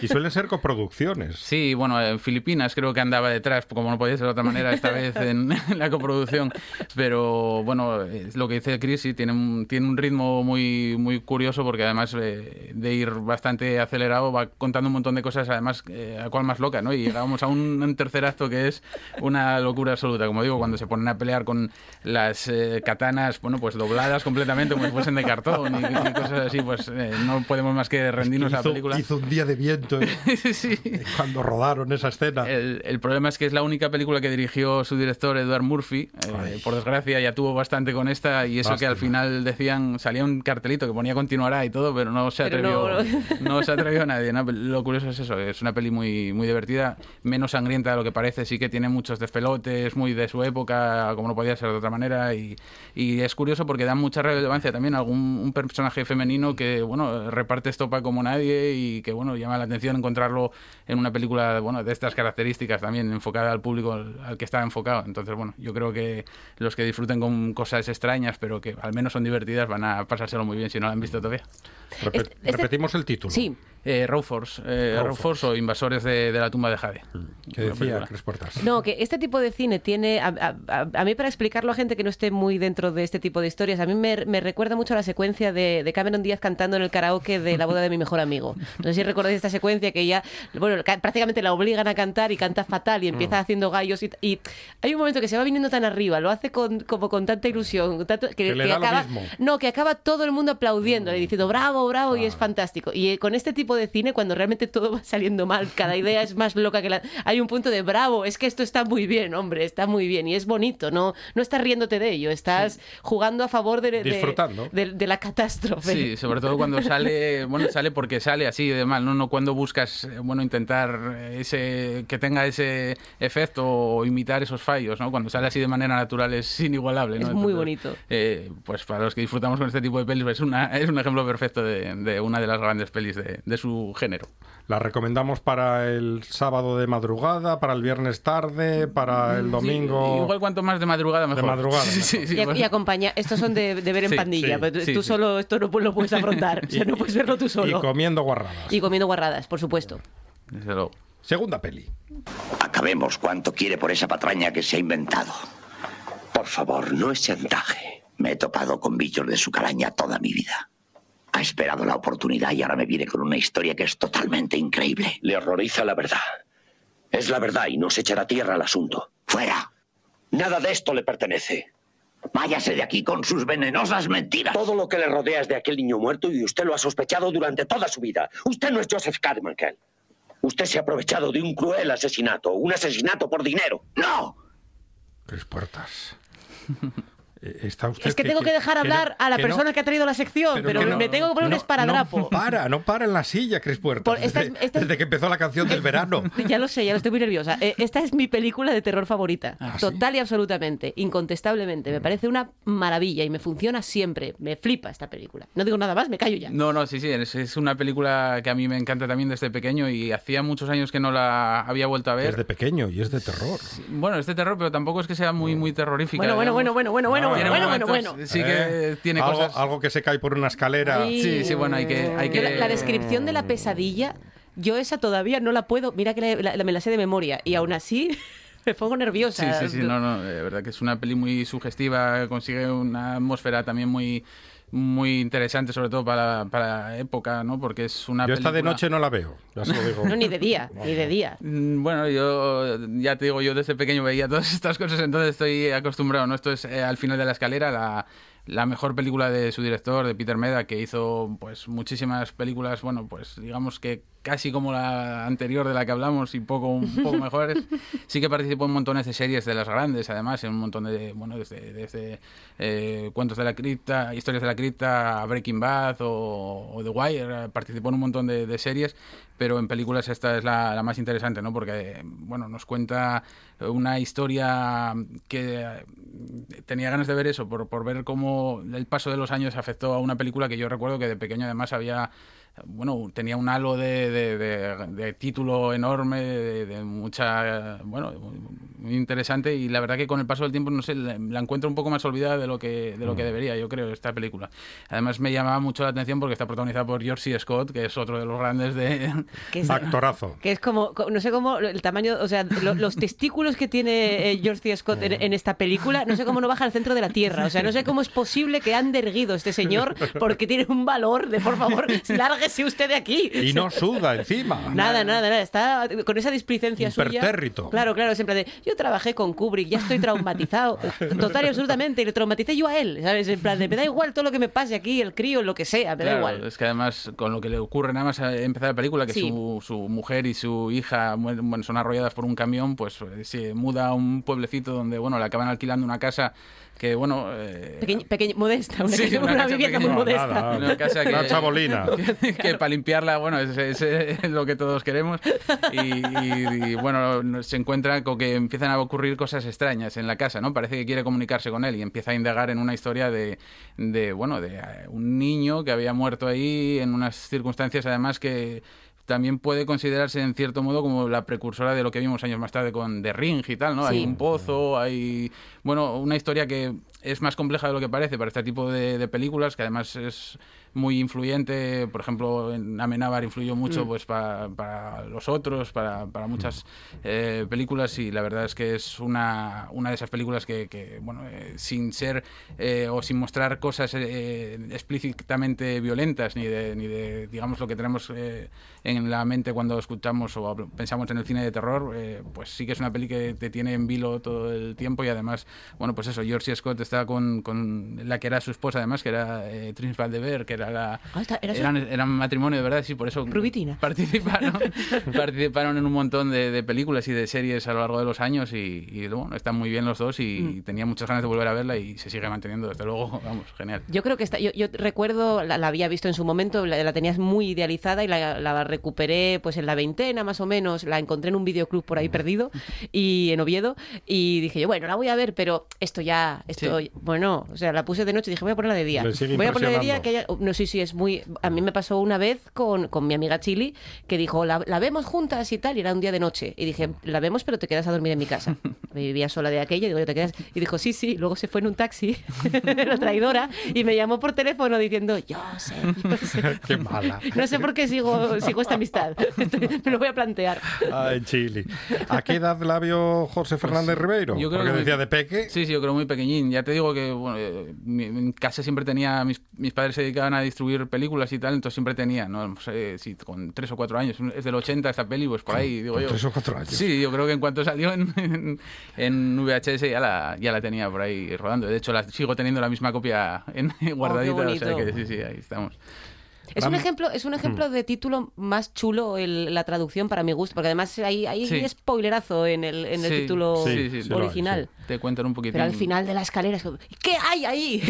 Y suelen ser coproducciones. Sí, bueno, en Filipinas creo que andaba detrás, como no podía ser de otra manera, esta vez en, en la coproducción. Pero bueno, es lo que dice Chris, sí, tiene un, tiene un ritmo muy, muy curioso porque además eh, de ir bastante acelerado va contando un montón de cosas, además, eh, a cual más loca, ¿no? Y llegamos a un, un tercer acto que es una locura absoluta, como digo, cuando se ponen a pelear con las eh, katanas, bueno, pues dobladas completamente como si fuesen de cartón y, y cosas así, pues eh, no podemos más que rendirnos a la hizo, película. hizo un día de viento ¿eh? cuando rodaron esa escena. El, el problema es que es la única película que dirigió su director Edward Murphy. Eh, por desgracia ya tuvo bastante con esta y eso que al final decían, salía un cartelito que ponía continuará y todo, pero no se atrevió, no- no, se atrevió nadie. ¿no? Lo curioso es eso, es una peli muy, muy divertida, menos sangrienta de lo que parece, sí que tiene muchos despelotes, muy de su época, como no podía ser de otra manera y, y es curioso porque da mucha relevancia también a algún un personaje femenino que, bueno, reparte estopa como nadie y que, bueno, llama la atención encontrarlo en una película, bueno, de estas características también, enfocada al público al, que está Entonces, bueno, yo creo que los que disfruten con cosas extrañas, pero que al menos son divertidas, van a pasárselo muy bien si no la han visto todavía. Repet- repetimos el título. Sí. Eh, Raw Force, eh, Raw Raw Force o Invasores de, de la tumba de Jade. Que Una decía. Cris Puertas. No, que este tipo de cine tiene, a, a- a- a mí para explicarlo a gente que no esté muy dentro de este tipo de historias, a mí me, me recuerda mucho a la secuencia de, de Cameron Díaz cantando en el karaoke de la boda de mi mejor amigo. No sé si recordáis esta secuencia que ya, bueno, ca- prácticamente la obligan a cantar y canta fatal y empieza Mm. haciendo gallos y, y hay un momento que se va viniendo tan arriba, lo hace con, como con tanta ilusión, con tanto- que, Que le da lo acaba, mismo. no, que acaba todo el mundo aplaudiéndole, diciendo bravo, bravo, y es fantástico. Y eh, con este tipo de cine, cuando realmente todo va saliendo mal, cada idea es más loca que la... Hay un punto de bravo, es que esto está muy bien, hombre, está muy bien, y es bonito, no, no estás riéndote de ello, estás jugando a favor de, de- Disfrutando. de, de la catástrofe. Sí, sobre todo cuando sale, bueno, sale porque sale así de mal, ¿no? No cuando buscas, eh, bueno, intentar ese que tenga ese efecto o imitar esos fallos, ¿no? Cuando sale así de manera natural es inigualable, ¿no? Es muy Entonces, bonito. eh, pues para los que disfrutamos con este tipo de pelis, es, una, es un ejemplo perfecto de, de una de las grandes pelis de, de su género. La recomendamos para el sábado de madrugada, para el viernes tarde, para el domingo. Igual cuanto más de madrugada mejor. De madrugada. Sí, sí, sí, y, pues- y acompaña, estos son de, de ver en Sí, pandilla, sí, pero sí, tú sí. solo esto no lo puedes afrontar, o sea, no puedes verlo tú Y solo. comiendo guarradas. Y comiendo guarradas, por supuesto. Desde luego. Segunda peli. Acabemos cuanto quiere por esa patraña que se ha inventado. Por favor, no es chantaje. Me he topado con bichos de su calaña toda mi vida. Ha esperado la oportunidad y ahora me viene con una historia que es totalmente increíble. Le horroriza la verdad. Es la verdad y no se echará tierra al asunto. ¡Fuera! Nada de esto le pertenece. Váyase de aquí con sus venenosas mentiras. Todo lo que le rodea es de aquel niño muerto y usted lo ha sospechado durante toda su vida. Usted no es Joseph Carmichael. Usted se ha aprovechado de un cruel asesinato, un asesinato por dinero. ¡No! Cris Puertas. Eh, Está usted Es que tengo que dejar hablar a la que no- persona que ha traído la sección, pero pero, que no- me tengo que poner un esparadrapo. No para, no para en la silla, Cris Puertas. Por- esta es- desde, es- desde que empezó la canción del verano. Ya lo sé, ya lo estoy muy nerviosa. Eh, esta es mi película de terror favorita. ¿Ah, sí? Total y absolutamente, incontestablemente. Me parece una maravilla y me funciona siempre. Me flipa esta película. No digo nada más, me callo ya. No, no, sí, sí, es, es una película que a mí me encanta también desde pequeño y hacía muchos años que no la había vuelto a ver. Es de pequeño y es de terror. Bueno, es de terror, pero tampoco es que sea muy, muy terrorífica. Bueno, bueno, bueno, bueno, bueno, bueno, bueno, bueno, momentos- bueno. Sí que Eh, tiene algo, cosas... algo que se cae por una escalera. Sí, sí, bueno, hay que... Hay que... la, la descripción de la pesadilla, yo esa todavía no la puedo. Mira que la- la- me la sé de memoria y aún así me pongo Sí, nerviosa. sí, sí, no, no, de verdad que es una peli muy sugestiva, consigue una atmósfera también muy muy interesante, sobre todo para, para la época, ¿no? Porque es una Yo esta de película- noche no la veo, ya se lo digo. No, ni de día, ni de día. Mm, Bueno, yo ya te digo, yo desde pequeño veía todas estas cosas, entonces estoy acostumbrado, ¿no? Esto es eh, al final de la escalera, la, la mejor película de su director, de Peter Meda, que hizo pues muchísimas películas, bueno, pues digamos que casi como la anterior de la que hablamos y poco, un poco mejores. Sí que participó en montones de series de las grandes, además, en un montón de, bueno, desde, desde eh, Cuentos de la Cripta, Historias de la Cripta, Breaking Bad o, o The Wire. Participó en un montón de, de series, pero en películas esta es la, la más interesante, ¿no? Porque, bueno, nos cuenta una historia que tenía ganas de ver eso, por, por ver cómo el paso de los años afectó a una película que yo recuerdo que de pequeño además había bueno, tenía un halo de, de- de- de título enorme, de, de mucha, bueno, muy interesante y la verdad que con el paso del tiempo, no sé, la, la encuentro un poco más olvidada de lo que de lo que debería, yo creo, esta película. Además me llamaba mucho la atención porque está protagonizada por George C. Scott, que es otro de los grandes de... Que es- Actorazo. Que es como, co- no sé cómo, el tamaño, o sea, lo- los testículos que tiene eh, George C. Scott en, en esta película, no sé cómo no baja al centro de la Tierra. O sea, no sé cómo es posible que ande erguido este señor porque tiene un valor de, por favor, lárguese usted de aquí. Y no suda encima. Nada, nada, nada. Está con esa displicencia suya. Claro, claro, siempre de. Yo trabajé con Kubrick, ya estoy traumatizado. Total y absolutamente. Y le traumaticé yo a él, ¿sabes? En plan de, me da igual todo lo que me pase aquí, el crío, lo que sea, me da igual. Es que además, con lo que le ocurre nada más a empezar la película, que Sí. su, su mujer y su hija bueno, son arrolladas por un camión, pues eh, se muda a un pueblecito donde, bueno, le acaban alquilando una casa que, bueno... eh, Pequeña, pequeña, modesta, una, Sí, casa- una una casa vivienda muy pequeña. modesta. Nada, Una casa que, Una chabolina. Que, que para limpiarla, bueno, es, es- es lo que todos queremos. Y, y- y, bueno, no- se encuentra con que empiezan a ocurrir cosas extrañas en la casa, ¿no? Parece que quiere comunicarse con él y empieza a indagar en una historia de, de bueno, de eh, un niño que había muerto ahí en unas circunstancias, además, que también puede considerarse en cierto modo como la precursora de lo que vimos años más tarde con The Ring y tal, ¿no? Hay un pozo, hay, bueno, una historia que es más compleja de lo que parece para este tipo de, de películas, que además es muy influyente, por ejemplo, en Amenábar influyó mucho Mm. pues pa- para los otros, para, para muchas eh, películas y la verdad es que es una, una de esas películas que, que, bueno, eh, sin ser eh, o sin mostrar cosas eh, explícitamente violentas ni de, ni de, digamos, lo que tenemos eh, en la mente cuando escuchamos o pensamos en el cine de terror, eh, pues sí que es una peli que te tiene en vilo todo el tiempo y además, bueno, pues eso, George. Scott está con, con la que era su esposa además, que era eh, de Beer, que era la... Ah, está- era eran, eran matrimonio de verdad, sí, por eso Rubitina. participaron, participaron en un montón de, de películas y de series a lo largo de los años y, y, bueno, están muy bien los dos y Mm. tenía muchas ganas de volver a verla y se sigue manteniendo, desde luego, vamos, genial. Yo creo que está, yo, yo recuerdo, la, la había visto en su momento, la, la tenías muy idealizada y la, la recuperé pues en la veintena más o menos, la encontré en un videoclub por ahí perdido y en Oviedo y dije yo, bueno, la voy a ver, pero esto ya, esto, Sí. Bueno, o sea, la puse de noche y dije, voy a ponerla de día. Voy a ponerla de día que haya- no sé si es muy, a mí me pasó una vez con, con mi amiga Chili que dijo, la, la vemos juntas y tal, y era un día de noche y dije, la vemos pero te quedas a dormir en mi casa. Vivía sola de aquella y digo, te quedas y dijo, sí, sí, luego se fue en un taxi, la traidora, y me llamó por teléfono diciendo, yo sé, yo sé. Qué mala. No sé por qué sigo, sigo esta amistad. Estoy- me lo voy a plantear. Ay, Chile. ¿A qué edad la vio José Fernández Ribeiro? Yo creo Porque que muy- decía de peque. Sí, sí, yo creo muy pequeñín. Ya te digo que bueno, eh, mi- en casa siempre tenía, mis, mis padres se dedicaban a distribuir películas y tal, entonces siempre tenía, no, No sé si con tres o cuatro años, es del 80 esta peli, pues por ahí, digo Con yo. tres o cuatro años. Sí, yo creo que en cuanto salió en, en, en VHS ya la, ya la tenía por ahí rodando. De hecho, la, sigo teniendo la misma copia en, guardadita, o sea que sí, sí, ahí estamos. Es un ejemplo, es un ejemplo de título más chulo el- la traducción para mi gusto, porque además hay, hay Sí. spoilerazo en el, en el Sí, título sí, sí, sí, lo hay, original. Te cuentan un poquito. Pero al final de la escalera es como, ¿qué hay ahí?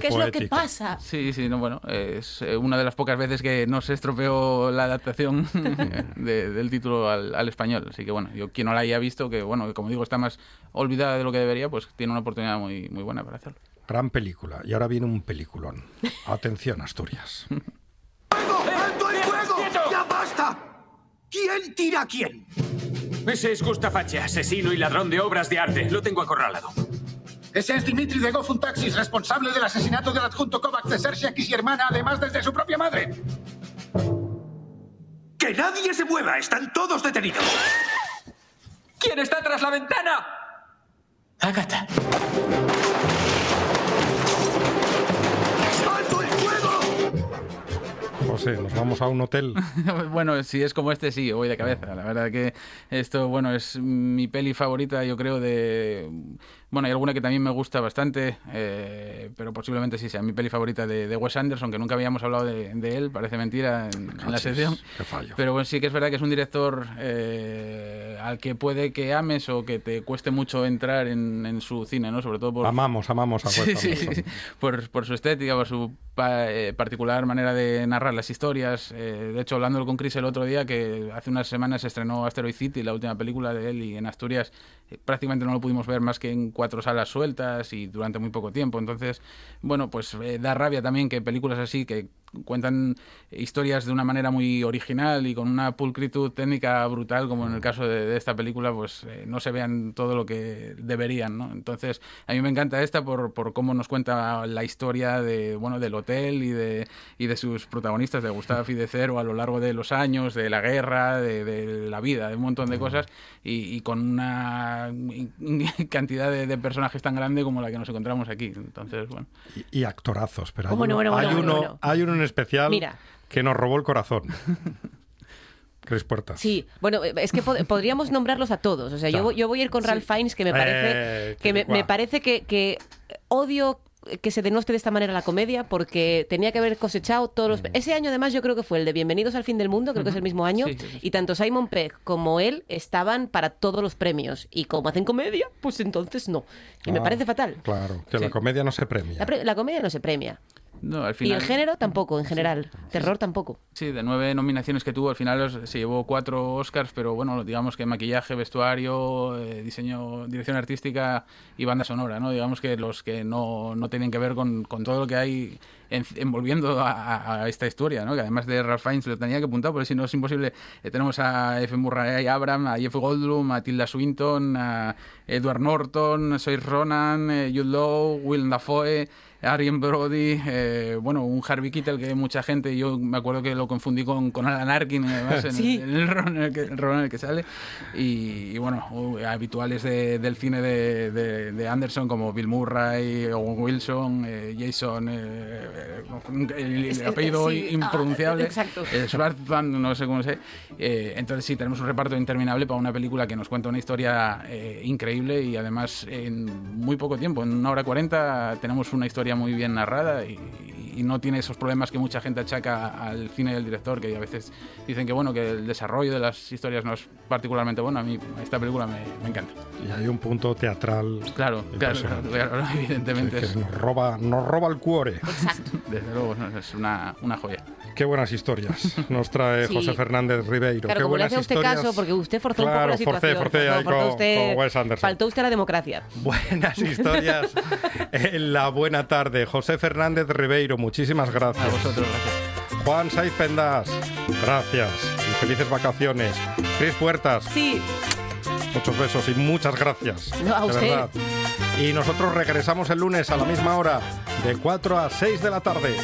¿Qué, es lo que pasa? Sí, sí, no, bueno, es eh, una de las pocas veces que no se estropeó la adaptación de- del título al, al español. Así que bueno, yo quien no la haya visto, que bueno, que como digo, está más olvidada de lo que debería, pues tiene una oportunidad muy, muy buena para hacerlo. Gran película. Y ahora viene un peliculón. Atención, Asturias. ¡Alto el fuego! ¡Ya basta! ¿Quién tira a quién? Ese es Gustafache, asesino y ladrón de obras de arte. Lo tengo acorralado. Ese es Dimitri de Gofun Taxis, responsable del asesinato del adjunto Kovacs de Sersia y hermana, además desde su propia madre. ¡Que nadie se mueva! ¡Están todos detenidos! ¿Quién está tras la ventana? Agatha. José, nos vamos a un hotel. bueno, si es como este, sí, voy de cabeza. La verdad que esto, bueno, es mi peli favorita, yo creo, de Bueno, hay alguna que también me gusta bastante, eh, pero posiblemente sí sea mi peli favorita de, de Wes Anderson, que nunca habíamos hablado de, de él, parece mentira en, en la fallo. Pero bueno, sí que es verdad que es un director eh, al que puede que ames o que te cueste mucho entrar en, en su cine, ¿no? Sobre todo por... Amamos, amamos a Wes Sí, sí, sí. Por, por su estética, por su pa- eh, particular manera de narrar las historias. Eh, de hecho, hablándolo con Chris el otro día, que hace unas semanas se estrenó Asteroid City, la última película de él, y en Asturias eh, prácticamente no lo pudimos ver más que en cuatro salas sueltas y durante muy poco tiempo. Entonces, bueno, pues eh, da rabia también que películas así que cuentan historias de una manera muy original y con una pulcritud técnica brutal, como en el caso de, de esta película, pues eh, no se vean todo lo que deberían, ¿no? Entonces, a mí me encanta esta por, por cómo nos cuenta la historia de, bueno, del hotel y de, y de sus protagonistas, de Gustavo y de Cero a lo largo de los años, de la guerra, de, de la vida, de un montón de cosas, y, y con una cantidad de, de personajes tan grande como la que nos encontramos aquí. Entonces, bueno. Y, y actorazos, pero hay, Bueno, uno, bueno, hay, bueno, uno, bueno, bueno. hay uno en especial Mira. que nos robó el corazón. Cris Puertas. Sí, bueno, es que pod- podríamos nombrarlos a todos. O sea, yo, Claro. yo voy a ir con Ralph Fiennes, que me parece Eh, que me, parece que, que odio que se denoste de esta manera la comedia porque tenía que haber cosechado todos los... Ese año además yo creo que fue el de Bienvenidos al fin del mundo, creo que es el mismo año, Sí, sí, sí. y tanto Simon Pegg como él estaban para todos los premios. Y como hacen comedia, pues entonces no. Y me Ah, parece fatal. Claro, que la Sí. comedia no se premia. La, pre- la comedia no se premia. No, al Y el género tampoco, en general. Terror tampoco. Sí, de nueve nominaciones que tuvo, al final se llevó cuatro Oscars, pero bueno, digamos que maquillaje, vestuario, eh, diseño, dirección artística y banda sonora, ¿no? Digamos que los que no, no tienen que ver con, con todo lo que hay en- envolviendo a, esta historia, ¿no? Que además de Ralph Fiennes lo tenía que apuntar, porque si no es imposible. Eh, tenemos a F. Murray Abram, a Jeff Goldblum, a Tilda Swinton, a Edward Norton, Saoirse Ronan, eh, Jude Law, Will Dafoe, Arian Brody, eh, bueno, un Harvey Keitel que mucha gente, yo me acuerdo que lo confundí con, con Alan Arkin, además, en, Sí. el, en el rol en el que, el rol en el que sale. Y, y bueno, uh, habituales de- del cine de, de- de Anderson como Bill Murray, Owen Wilson, eh, Jason, eh, eh, el, apellido sí, ah, impronunciable, exacto. eh, Schwartzman, no sé cómo sé. Eh, entonces sí, tenemos un reparto interminable para una película que nos cuenta una historia increíble y además en muy poco tiempo, en una hora cuarenta, tenemos una historia muy bien narrada y, y no tiene esos problemas que mucha gente achaca al cine del director, que a veces dicen que bueno que el desarrollo de las historias no es particularmente bueno. A mí esta película me, me encanta. Y hay un punto teatral. Claro, claro, claro, claro, evidentemente Que es, nos roba, nos roba el cuore. desde luego es una, una joya. Qué buenas historias nos trae Sí. José Fernández Ribeiro. Claro, Qué como le buenas hace a usted historias. caso, porque usted forzó un poco Claro, la forcé, situación. forcé forzó- ahí con- usted- con Wes Anderson. Faltó usted a la democracia. Buenas historias en la buena tarde. José Fernández Ribeiro, muchísimas gracias. A vosotros, gracias. Juan Saiz Pendas, gracias y felices vacaciones. Cris Puertas, Sí, muchos besos y muchas gracias. No, a de usted. verdad. Y nosotros regresamos el lunes a la misma hora, de 4 a 6 de la tarde.